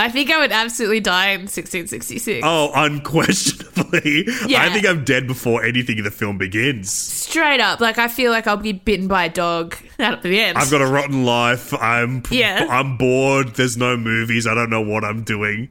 I think I would absolutely die in 1666. Oh, unquestionably. Yeah. I think I'm dead before anything in the film begins. Straight up. Like, I feel like I'll be bitten by a dog at the end. I've got a rotten life. I'm Yeah. I'm bored. There's no movies. I don't know what I'm doing.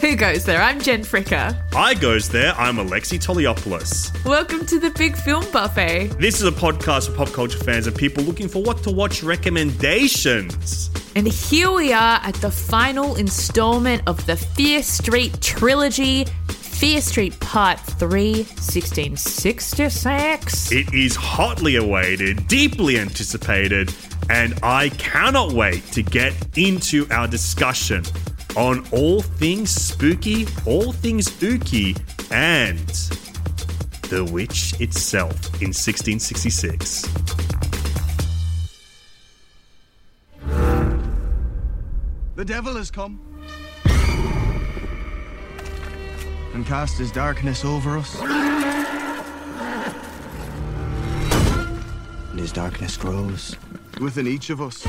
Who goes there? I'm Jen Fricker. I goes there. I'm Alexi Toliopoulos. Welcome to the Big Film Buffet. This is a podcast for pop culture fans and people looking for what to watch recommendations. And here we are at the final installment of the Fear Street trilogy, Fear Street Part 3, 1666. It is hotly awaited, deeply anticipated, and I cannot wait to get into our discussion on all things spooky, all things ooky, and The Witch itself in 1666. The devil has come and cast his darkness over us. And his darkness grows within each of us.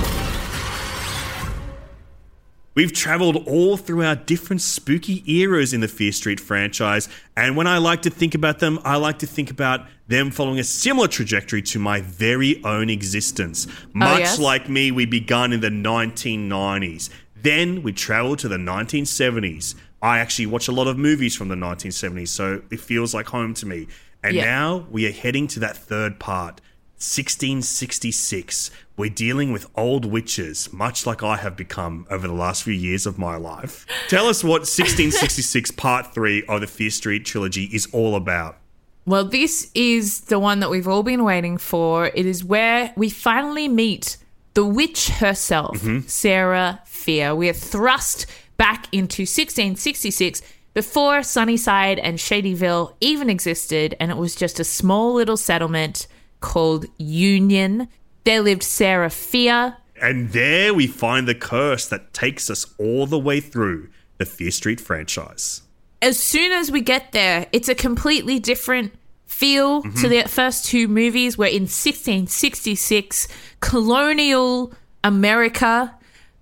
We've traveled all through our different spooky eras in the Fear Street franchise, and when I like to think about them, I like to think about them following a similar trajectory to my very own existence. Oh, Much yes? like me, we begun in the 1990s. Then we traveled to the 1970s. I actually watch a lot of movies from the 1970s, so it feels like home to me. And Yeah. now we are heading to that third part. 1666. We're dealing with old witches, much like I have become over the last few years of my life. Tell us what 1666 Part 3 of the Fear Street trilogy is all about. Well, this is the one that we've all been waiting for. It is where we finally meet the witch herself, mm-hmm. Sarah Fear. We are thrust back into 1666 before Sunnyside and Shadyville even existed, and it was just a small little settlement called Union. There lived Sarah Fear. And there we find the curse that takes us all the way through the Fear Street franchise. as soon as we get there, it's a completely different feel to mm-hmm. the first two movies. We're in 1666, colonial America.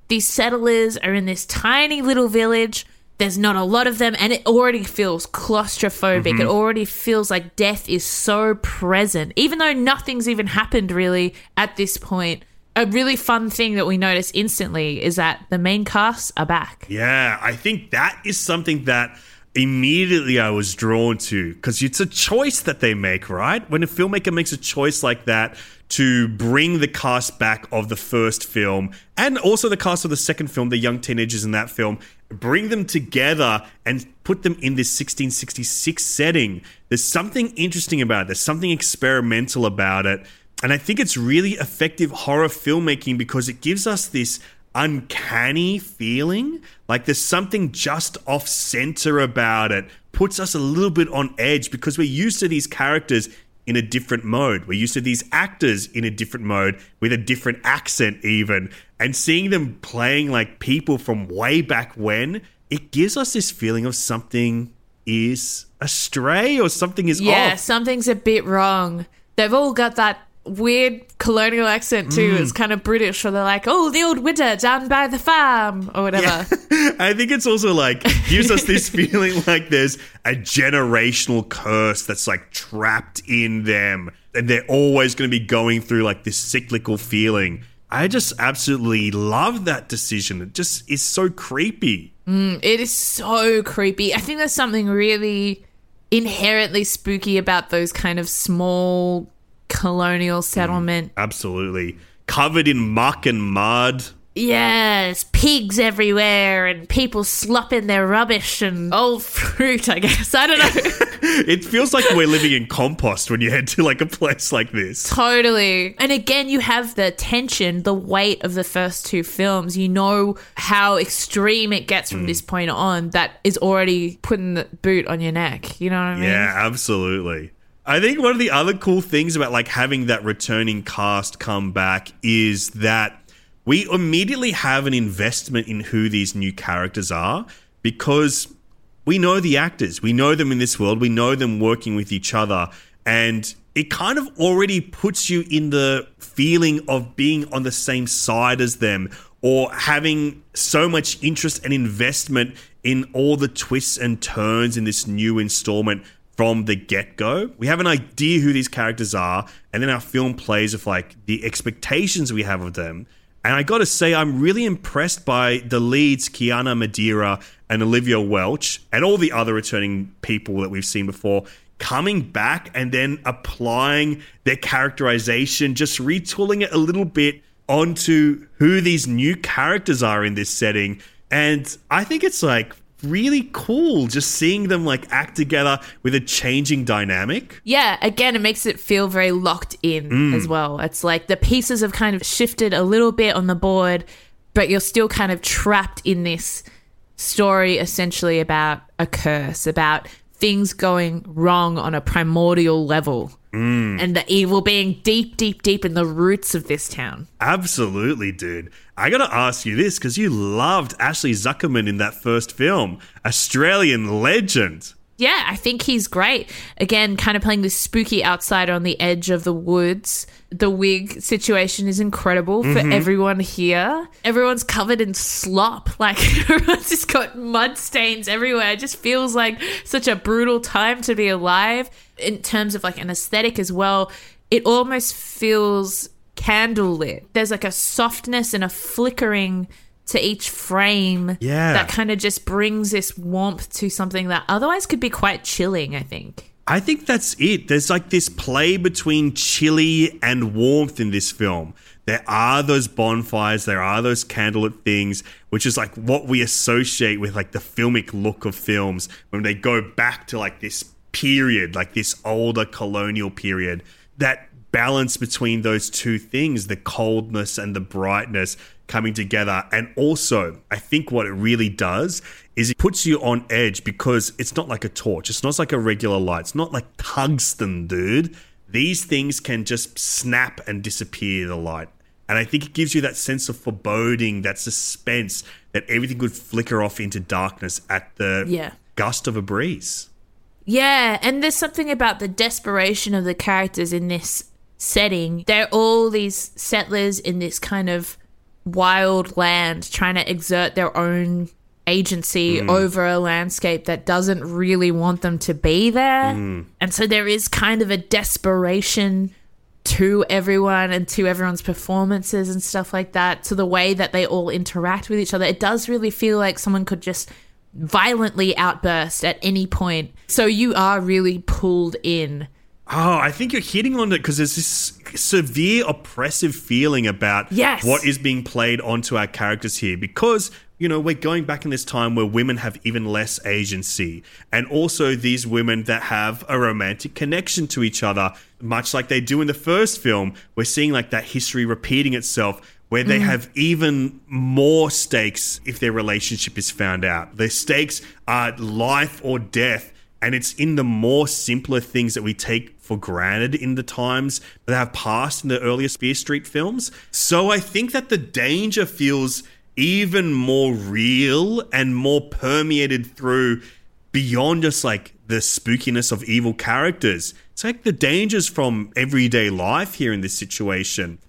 These settlers are in this tiny little village. There's not a lot of them, and it already feels claustrophobic. It mm-hmm. already feels like death is so present, even though nothing's even happened really at this point. A really fun thing that we notice instantly is that the main casts are back. Yeah, I think that is something that immediately I was drawn to because it's a choice that they make, right? When a filmmaker makes a choice like that to bring the cast back of the first film and also the cast of the second film, the young teenagers in that film, bring them together and put them in this 1666 setting. There's something interesting about it, there's something experimental about it. And I think it's really effective horror filmmaking because it gives us this uncanny feeling. Like there's something just off center about it, puts us a little bit on edge because we're used to these characters in a different mode. We're used to these actors in a different mode with a different accent, even. And seeing them playing like people from way back when, it gives us this feeling of something is astray or something is Yeah, off. something's a bit wrong. They've all got that weird colonial accent too. Mm. It's kind of British, or they're like, "Oh, the old widow down by the farm," or whatever. I think it's also like gives us this feeling like there's a generational curse that's like trapped in them, and they're always going to be going through like this cyclical feeling. I just absolutely love that decision. It just is so creepy. It is so creepy. I think there's something really inherently spooky about those kind of small colonial mm, settlement. Absolutely. Covered in muck and mud. Yes, pigs everywhere and people slopping their rubbish and old fruit. I guess I don't know. It feels like we're living in compost when you head to like a place like this. Totally. And again, you have the tension, the weight of the first two films. You know how extreme it gets from mm. this point on that is already putting the boot on your neck. You know what I mean? Yeah, absolutely. I think one of the other cool things about like having that returning cast come back is that we immediately have an investment in who these new characters are because we know the actors. We know them in this world. We know them working with each other and it kind of already puts you in the feeling of being on the same side as them or having so much interest and investment in all the twists and turns in this new installment from the get go. We have an idea who these characters are, and then our film plays with like the expectations we have of them. And I gotta say, I'm really impressed by the leads, Kiana Madeira and Olivia Welch, and all the other returning people that we've seen before, coming back and then applying their characterization, just retooling it a little bit onto who these new characters are in this setting. And I think it's like really cool just seeing them like act together with a changing dynamic. Yeah, again, it makes it feel very locked in mm. as well. It's like the pieces have kind of shifted a little bit on the board, but you're still kind of trapped in this story essentially about a curse, about things going wrong on a primordial level. Mm. And the evil being deep, deep, deep in the roots of this town. Absolutely, dude. I gotta ask you this because you loved Ashley Zuckerman in that first film, Australian legend. Yeah, I think he's great. Again, kind of playing this spooky outsider on the edge of the woods. The wig situation is incredible for mm-hmm. everyone here. Everyone's covered in slop. Like, everyone's just got mud stains everywhere. It just feels like such a brutal time to be alive. In terms of like an aesthetic as well, it almost feels candlelit. There's like a softness and a flickering to each frame Yeah. that kind of just brings this warmth to something that otherwise could be quite chilling, I think. I think that's it. There's like this play between chilly and warmth in this film. There are those bonfires, there are those candlelit things, which is like what we associate with like the filmic look of films when they go back to like this period, like this older colonial period. That balance between those two things, the coldness and the brightness coming together. And also, I think what it really does is it puts you on edge because it's not like a torch. It's not like a regular light. It's not like tungsten, dude. These things can just snap and disappear the light. And I think it gives you that sense of foreboding, that suspense, that everything could flicker off into darkness at the Yeah. gust of a breeze. Yeah, and there's something about the desperation of the characters in this setting. They're all these settlers in this kind of wild land trying to exert their own agency hmm. over a landscape that doesn't really want them to be there. Hmm. And so there is kind of a desperation to everyone and to everyone's performances and stuff like that, to the way that they all interact with each other. It does really feel like someone could just violently outburst at any point. So you are really pulled in. Oh, I think you're hitting on it because there's this severe oppressive feeling about Yes. what is being played onto our characters here because, you know, we're going back in this time where women have even less agency. And also these women that have a romantic connection to each other, much like they do in the first film. We're seeing like that history repeating itself where they mm. have even more stakes if their relationship is found out. Their stakes are life or death and it's in the more simpler things that we take for granted in the times that have passed in the earlier Fear Street films. So I think that the danger feels even more real and more permeated through beyond just like the spookiness of evil characters. It's like the dangers from everyday life here in this situation.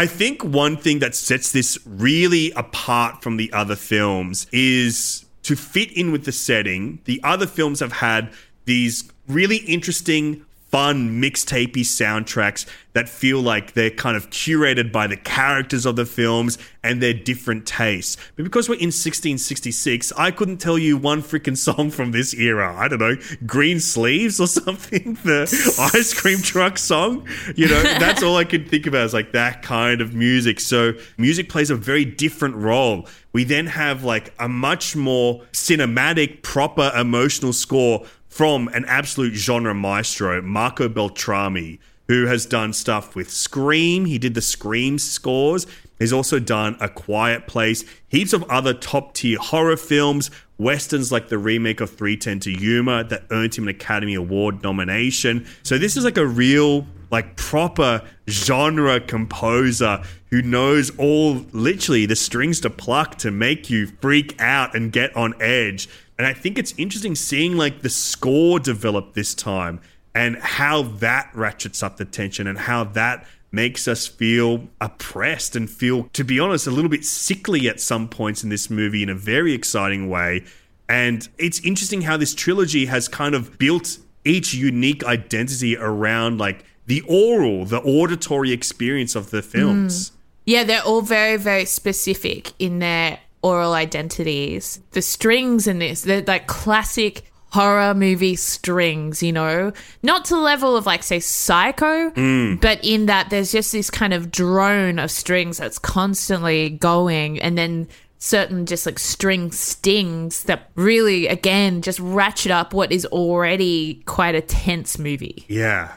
I think one thing that sets this really apart from the other films is to fit in with the setting. The other films have had these really interesting, fun, mixtapey soundtracks that feel like they're kind of curated by the characters of the films and their different tastes. But because we're in 1666, I couldn't tell you one freaking song from this era. I don't know, Green Sleeves or something, the ice cream truck song. You know, that's all I could think about is like that kind of music. So music plays a very different role. We then have like a much more cinematic, proper emotional score from an absolute genre maestro, Marco Beltrami, who has done stuff with Scream. He did the Scream scores. He's also done A Quiet Place, heaps of other top tier horror films, westerns like the remake of 310 to Yuma that earned him an Academy Award nomination. So this is like a real, like proper genre composer who knows all literally the strings to pluck to make you freak out and get on edge. And I think it's interesting seeing like the score develop this time and how that ratchets up the tension and how that makes us feel oppressed and feel, to be honest, a little bit sickly at some points in this movie in a very exciting way. And it's interesting how this trilogy has kind of built each unique identity around like the oral, the auditory experience of the films. Mm. Yeah, they're all very, very specific in their oral identities. The strings in this, they're like classic horror movie strings, you know? Not to the level of like, say, Psycho, mm. but in that there's just this kind of drone of strings that's constantly going and then certain just like string stings that really again just ratchet up what is already quite a tense movie. Yeah.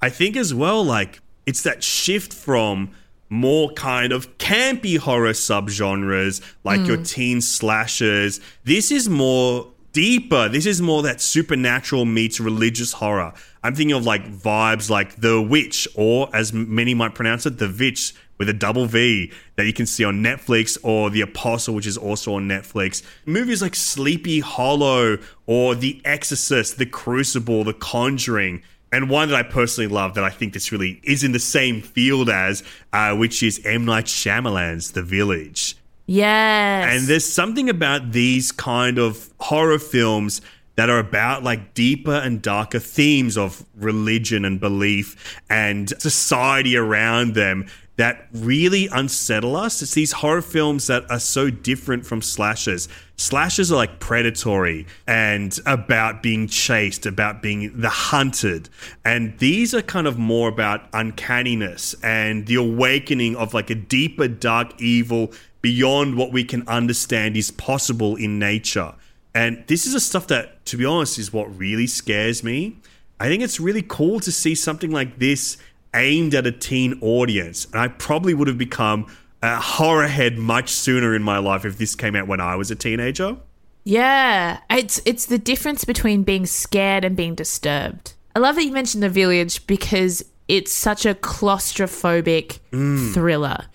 I think as well, like, it's that shift from more kind of campy horror subgenres, like your hmm. teen slashers. This is more deeper. This is more that supernatural meets religious horror. I'm thinking of like vibes like The Witch, or as many might pronounce it, The Vitch with a double V that you can see on Netflix, or The Apostle, which is also on Netflix. Movies like Sleepy Hollow, or The Exorcist, The Crucible, The Conjuring. And one that I personally love that I think this really is in the same field as, uh, which is M. Night Shyamalan's The Village. Yes. And there's something about these kind of horror films that are about like deeper and darker themes of religion and belief and society around them that really unsettle us. It's these horror films that are so different from slashers. Slashers are like predatory and about being chased, about being the hunted. And these are kind of more about uncanniness and the awakening of like a deeper, dark evil beyond what we can understand is possible in nature. And this is a stuff that, to be honest, is what really scares me. I think it's really cool to see something like this aimed at a teen audience. And I probably would have become a horror head much sooner in my life if this came out when I was a teenager. Yeah, it's it's the difference between being scared and being disturbed. I love that you mentioned the village because it's such a claustrophobic mm. thriller.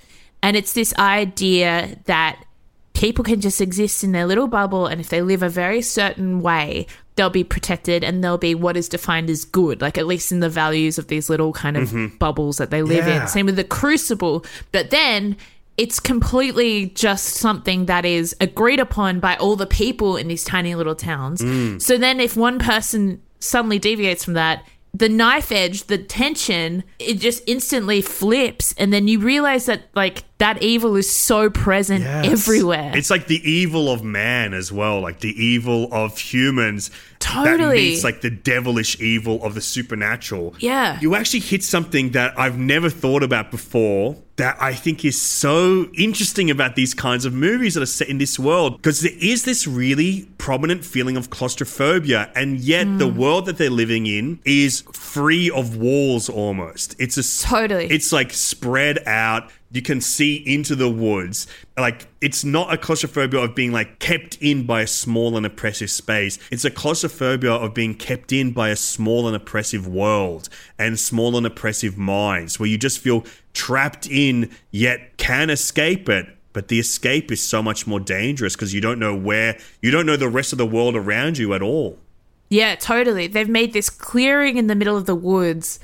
And it's this idea that people can just exist in their little bubble and if they live a very certain way, they'll be protected and they'll be what is defined as good, like at least in the values of these little kind of mm-hmm. bubbles that they live Yeah. in. Same with the crucible. But then it's completely just something that is agreed upon by all the people in these tiny little towns. Mm. So then if one person suddenly deviates from that, the knife edge, the tension, it just instantly flips. And then you realize that, like, that evil is so present Yes. everywhere. It's like the evil of man as well, like the evil of humans. Totally. It's like the devilish evil of the supernatural. Yeah. You actually hit something that I've never thought about before that I think is so interesting about these kinds of movies that are set in this world because there is this really prominent feeling of claustrophobia and yet the hmm. world that they're living in is free of walls almost. It's a Totally. it's like spread out. You can see into the woods. Like it's not a claustrophobia of being like kept in by a small and oppressive space. It's a claustrophobia of being kept in by a small and oppressive world and small and oppressive minds where you just feel trapped in yet can escape it. But the escape is so much more dangerous because you don't know where, you don't know the rest of the world around you at all. Yeah, totally. They've made this clearing in the middle of the woods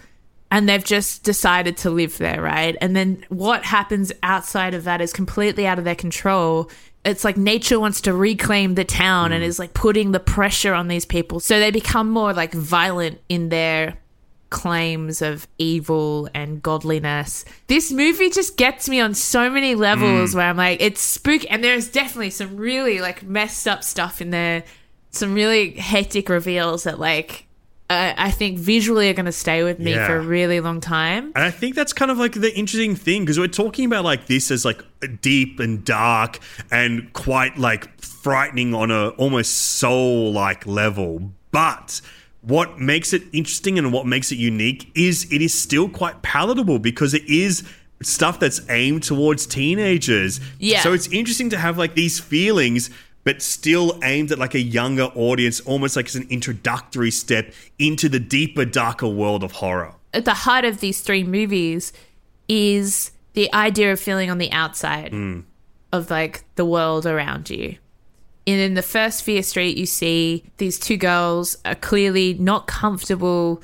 and they've just decided to live there, right? And then what happens outside of that is completely out of their control. It's like nature wants to reclaim the town and mm. is like putting the pressure on these people. So they become more like violent in their claims of evil and godliness. This movie just gets me on so many levels mm. where I'm like, it's spooky. And there's definitely some really like messed up stuff in there some really hectic reveals that like uh, I think visually are going to stay with me Yeah. for a really long time. And I think that's kind of like the interesting thing because we're talking about like this as like deep and dark and quite like frightening on a almost soul like level. But what makes it interesting and what makes it unique is it is still quite palatable because it is stuff that's aimed towards teenagers. Yeah. So it's interesting to have like these feelings but still aimed at like a younger audience almost like as an introductory step into the deeper darker world of horror. At the heart of these three movies is the idea of feeling on the outside hmm. of like the world around you. And in the first Fear Street, you see these two girls are clearly not comfortable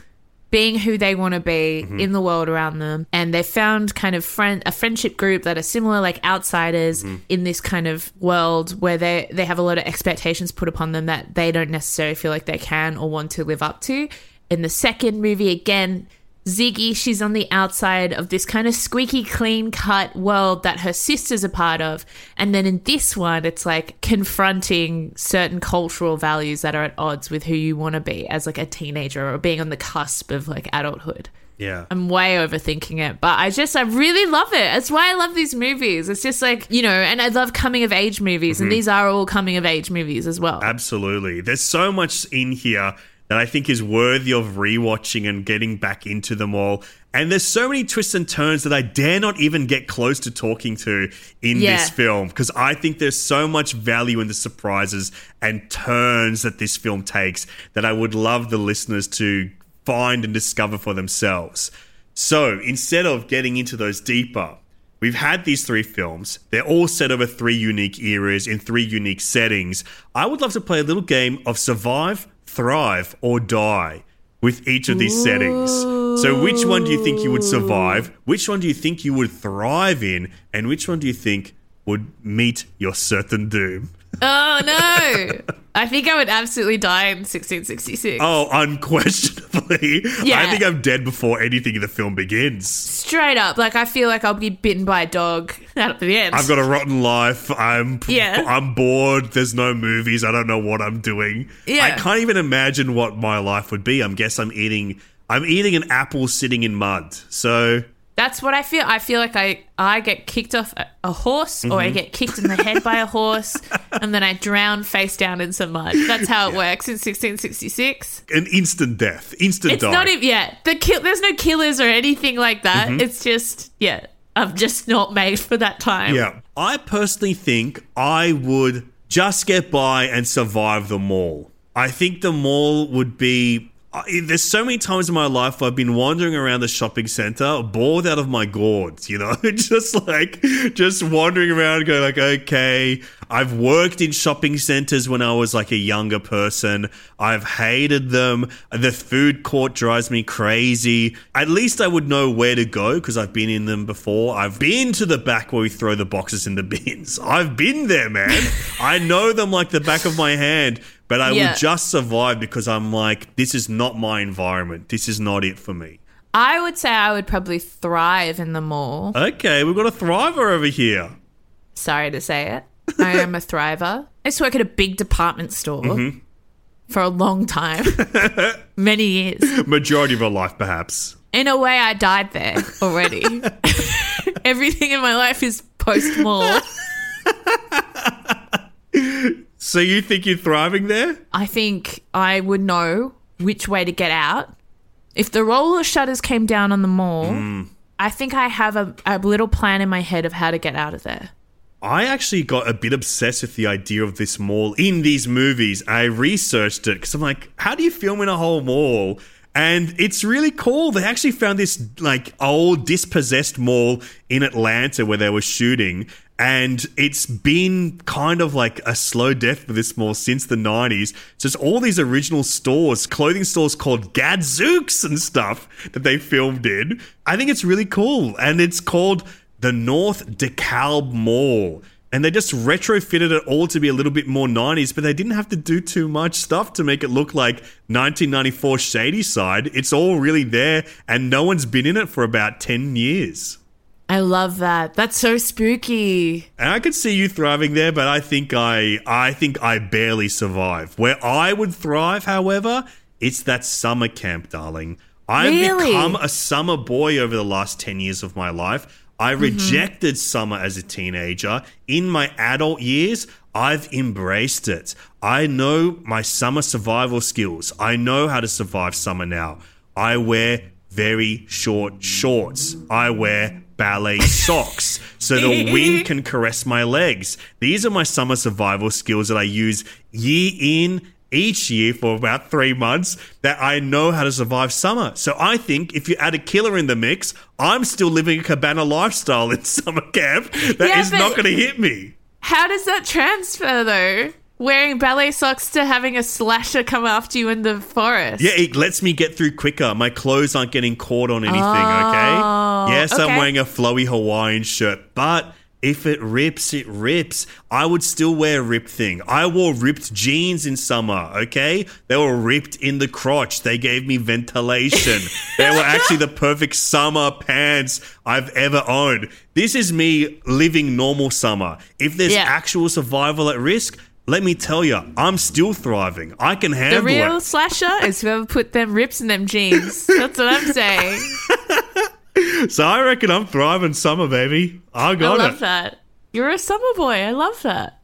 being who they want to be mm-hmm. in the world around them. And they've found kind of friend a friendship group that are similar like outsiders mm-hmm. in this kind of world where they they have a lot of expectations put upon them that they don't necessarily feel like they can or want to live up to. In the second movie again Ziggy, she's on the outside of this kind of squeaky clean cut world that her sister's a part of. And then in this one, it's like confronting certain cultural values that are at odds with who you want to be as like a teenager or being on the cusp of like adulthood. Yeah. I'm way overthinking it, but I just, I really love it. That's why I love these movies. It's just like, you know, and I love coming of age movies, and mm-hmm. these are all coming of age movies as well. Absolutely. There's so much in here that I think is worthy of rewatching and getting back into them all. And there's so many twists and turns that I dare not even get close to talking to in Yeah. this film because I think there's so much value in the surprises and turns that this film takes that I would love the listeners to find and discover for themselves. So instead of getting into those deeper, We've had these three films. They're all set over three unique eras in three unique settings. I would love to play a little game of survive, thrive, or die with each of these settings. So, which one do you think you would survive? Which one do you think you would thrive in? And which one do you think would meet your certain doom? Oh no! I think I would absolutely die in 1666. Oh, unquestionably. Yeah. I think I'm dead before anything in the film begins. Straight up, like I feel like I'll be bitten by a dog at the end. I've got a rotten life. I'm Yeah. I'm bored. There's no movies. I don't know what I'm doing. Yeah. I can't even imagine what my life would be. I'm guess I'm eating I'm eating an apple sitting in mud. So That's what I feel. I feel like I I get kicked off a, a horse, or I Mm-hmm. get kicked in the head by a horse, and then I drown face down in some mud. That's how it works in 1666. an instant death. Instant It's die. not even yeah. The kill. There's no killers or anything like that. Mm-hmm. It's just yeah. I'm just not made for that time. Yeah. I personally think I would just get by and survive the mall. I think the mall would be. There's so many times in my life I've been wandering around the shopping center, bored out of my gourds, you know, just like just wandering around, going like, okay. I've worked in shopping centers when I was like a younger person. I've hated them. The food court drives me crazy. At least I would know where to go because I've been in them before. I've been to the back where we throw the boxes in the bins. I've been there, man. I know them like the back of my hand, but I Yeah. would just survive because I'm like, this is not my environment. This is not it for me. I would say I would probably thrive in the mall. Okay, we've got a thriver over here. Sorry to say it. I am a thriver. I used to work at a big department store Mm-hmm. for a long time, many years. Majority of our life, perhaps. In a way, I died there already. Everything in my life is post mall. So you think you're thriving there? I think I would know which way to get out. If the roller shutters came down on the mall, Mm. I think I have a, a little plan in my head of how to get out of there. I actually got a bit obsessed with the idea of this mall in these movies. I researched it because I'm like, how do you film in a whole mall? And it's really cool. They actually found this like old dispossessed mall in Atlanta where they were shooting. And it's been kind of like a slow death for this mall since the 90s. So it's all these original stores, clothing stores called Gadzooks and stuff that they filmed in. I think it's really cool. And it's called the North DeKalb Mall. And they just retrofitted it all to be a little bit more 90s, but they didn't have to do too much stuff to make it look like 1994 Shady Side. It's all really there, and no one's been in it for about 10 years. I love that. That's so spooky. And I could see you thriving there, but I think I I think I barely survive. Where I would thrive, however, it's that summer camp, darling. I've Really? become a summer boy over the last 10 years of my life. I mm-hmm. rejected summer as a teenager. In my adult years, I've embraced it. I know my summer survival skills. I know how to survive summer now. I wear very short shorts. I wear ballet socks so the wind can caress my legs. These are my summer survival skills that I use year in each year for about three months that I know how to survive summer. So I think if you add a killer in the mix, I'm still living a cabana lifestyle in summer camp That is Yeah, not going to hit me. How does that transfer though? Wearing ballet socks to having a slasher come after you in the forest. Yeah, it lets me get through quicker. My clothes aren't getting caught on anything, Oh, okay? Yes, I'm wearing a flowy Hawaiian shirt, but if it rips, it rips. I would still wear a ripped thing. I wore ripped jeans in summer, okay? They were ripped in the crotch. They gave me ventilation. they were actually the perfect summer pants I've ever owned. This is me living normal summer. If there's Yeah. actual survival at risk, let me tell you, I'm still thriving. I can handle it. The real it. slasher is whoever put them rips in them jeans. That's what I'm saying. So I reckon I'm thriving summer, baby. I got it. I love it. that. You're a summer boy. I love that.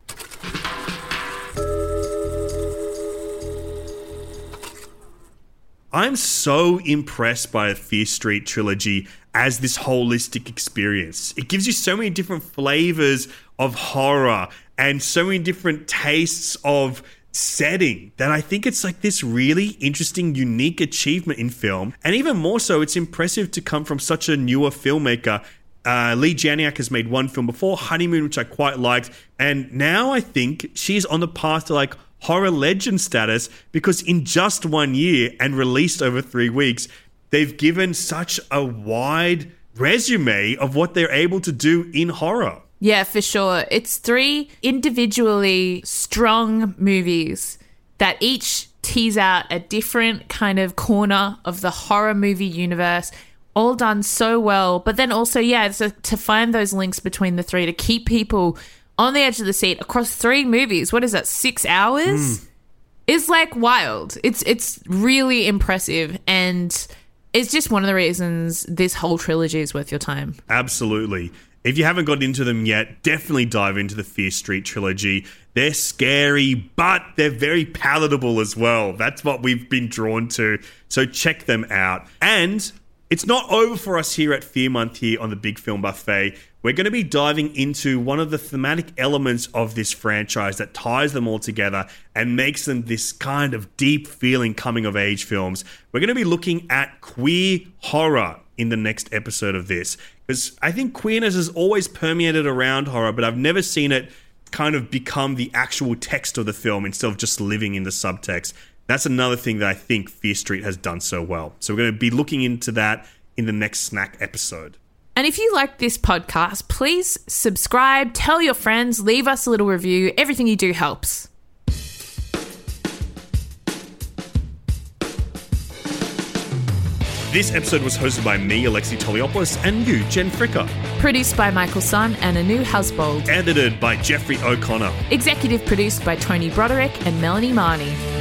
I'm so impressed by the Fear Street trilogy as this holistic experience. It gives you so many different flavors of horror and so many different tastes of setting that I think it's like this really interesting, unique achievement in film. And even more so, it's impressive to come from such a newer filmmaker. Uh, Leigh Janiak has made one film before, Honeymoon, which I quite liked. And now I think she's on the path to like horror legend status because in just one year and released over three weeks, they've given such a wide resume of what they're able to do in horror. Yeah, for sure. It's three individually strong movies that each tease out a different kind of corner of the horror movie universe. All done so well, but then also, yeah, so to find those links between the three to keep people on the edge of the seat across three movies. What is that? Six hours hmm. is like wild. It's it's really impressive, and it's just one of the reasons this whole trilogy is worth your time. Absolutely. If you haven't got into them yet, definitely dive into the Fear Street trilogy. They're scary, but they're very palatable as well. That's what we've been drawn to. So check them out. And it's not over for us here at Fear Month here on the Big Film Buffet. We're going to be diving into one of the thematic elements of this franchise that ties them all together and makes them this kind of deep feeling coming of age films. We're going to be looking at queer horror in the next episode of this because I think queerness has always permeated around horror, but I've never seen it kind of become the actual text of the film instead of just living in the subtext. That's another thing that I think Fear Street has done so well. So we're going to be looking into that in the next snack episode. And if you like this podcast, please subscribe, tell your friends, leave us a little review. Everything you do helps. This episode was hosted by me, Alexi Toliopoulos, and you, Jen Fricker. Produced by Michael Sun and Anu Husbold. Edited by Jeffrey O'Connor. Executive produced by Tony Broderick and Melanie Marnie.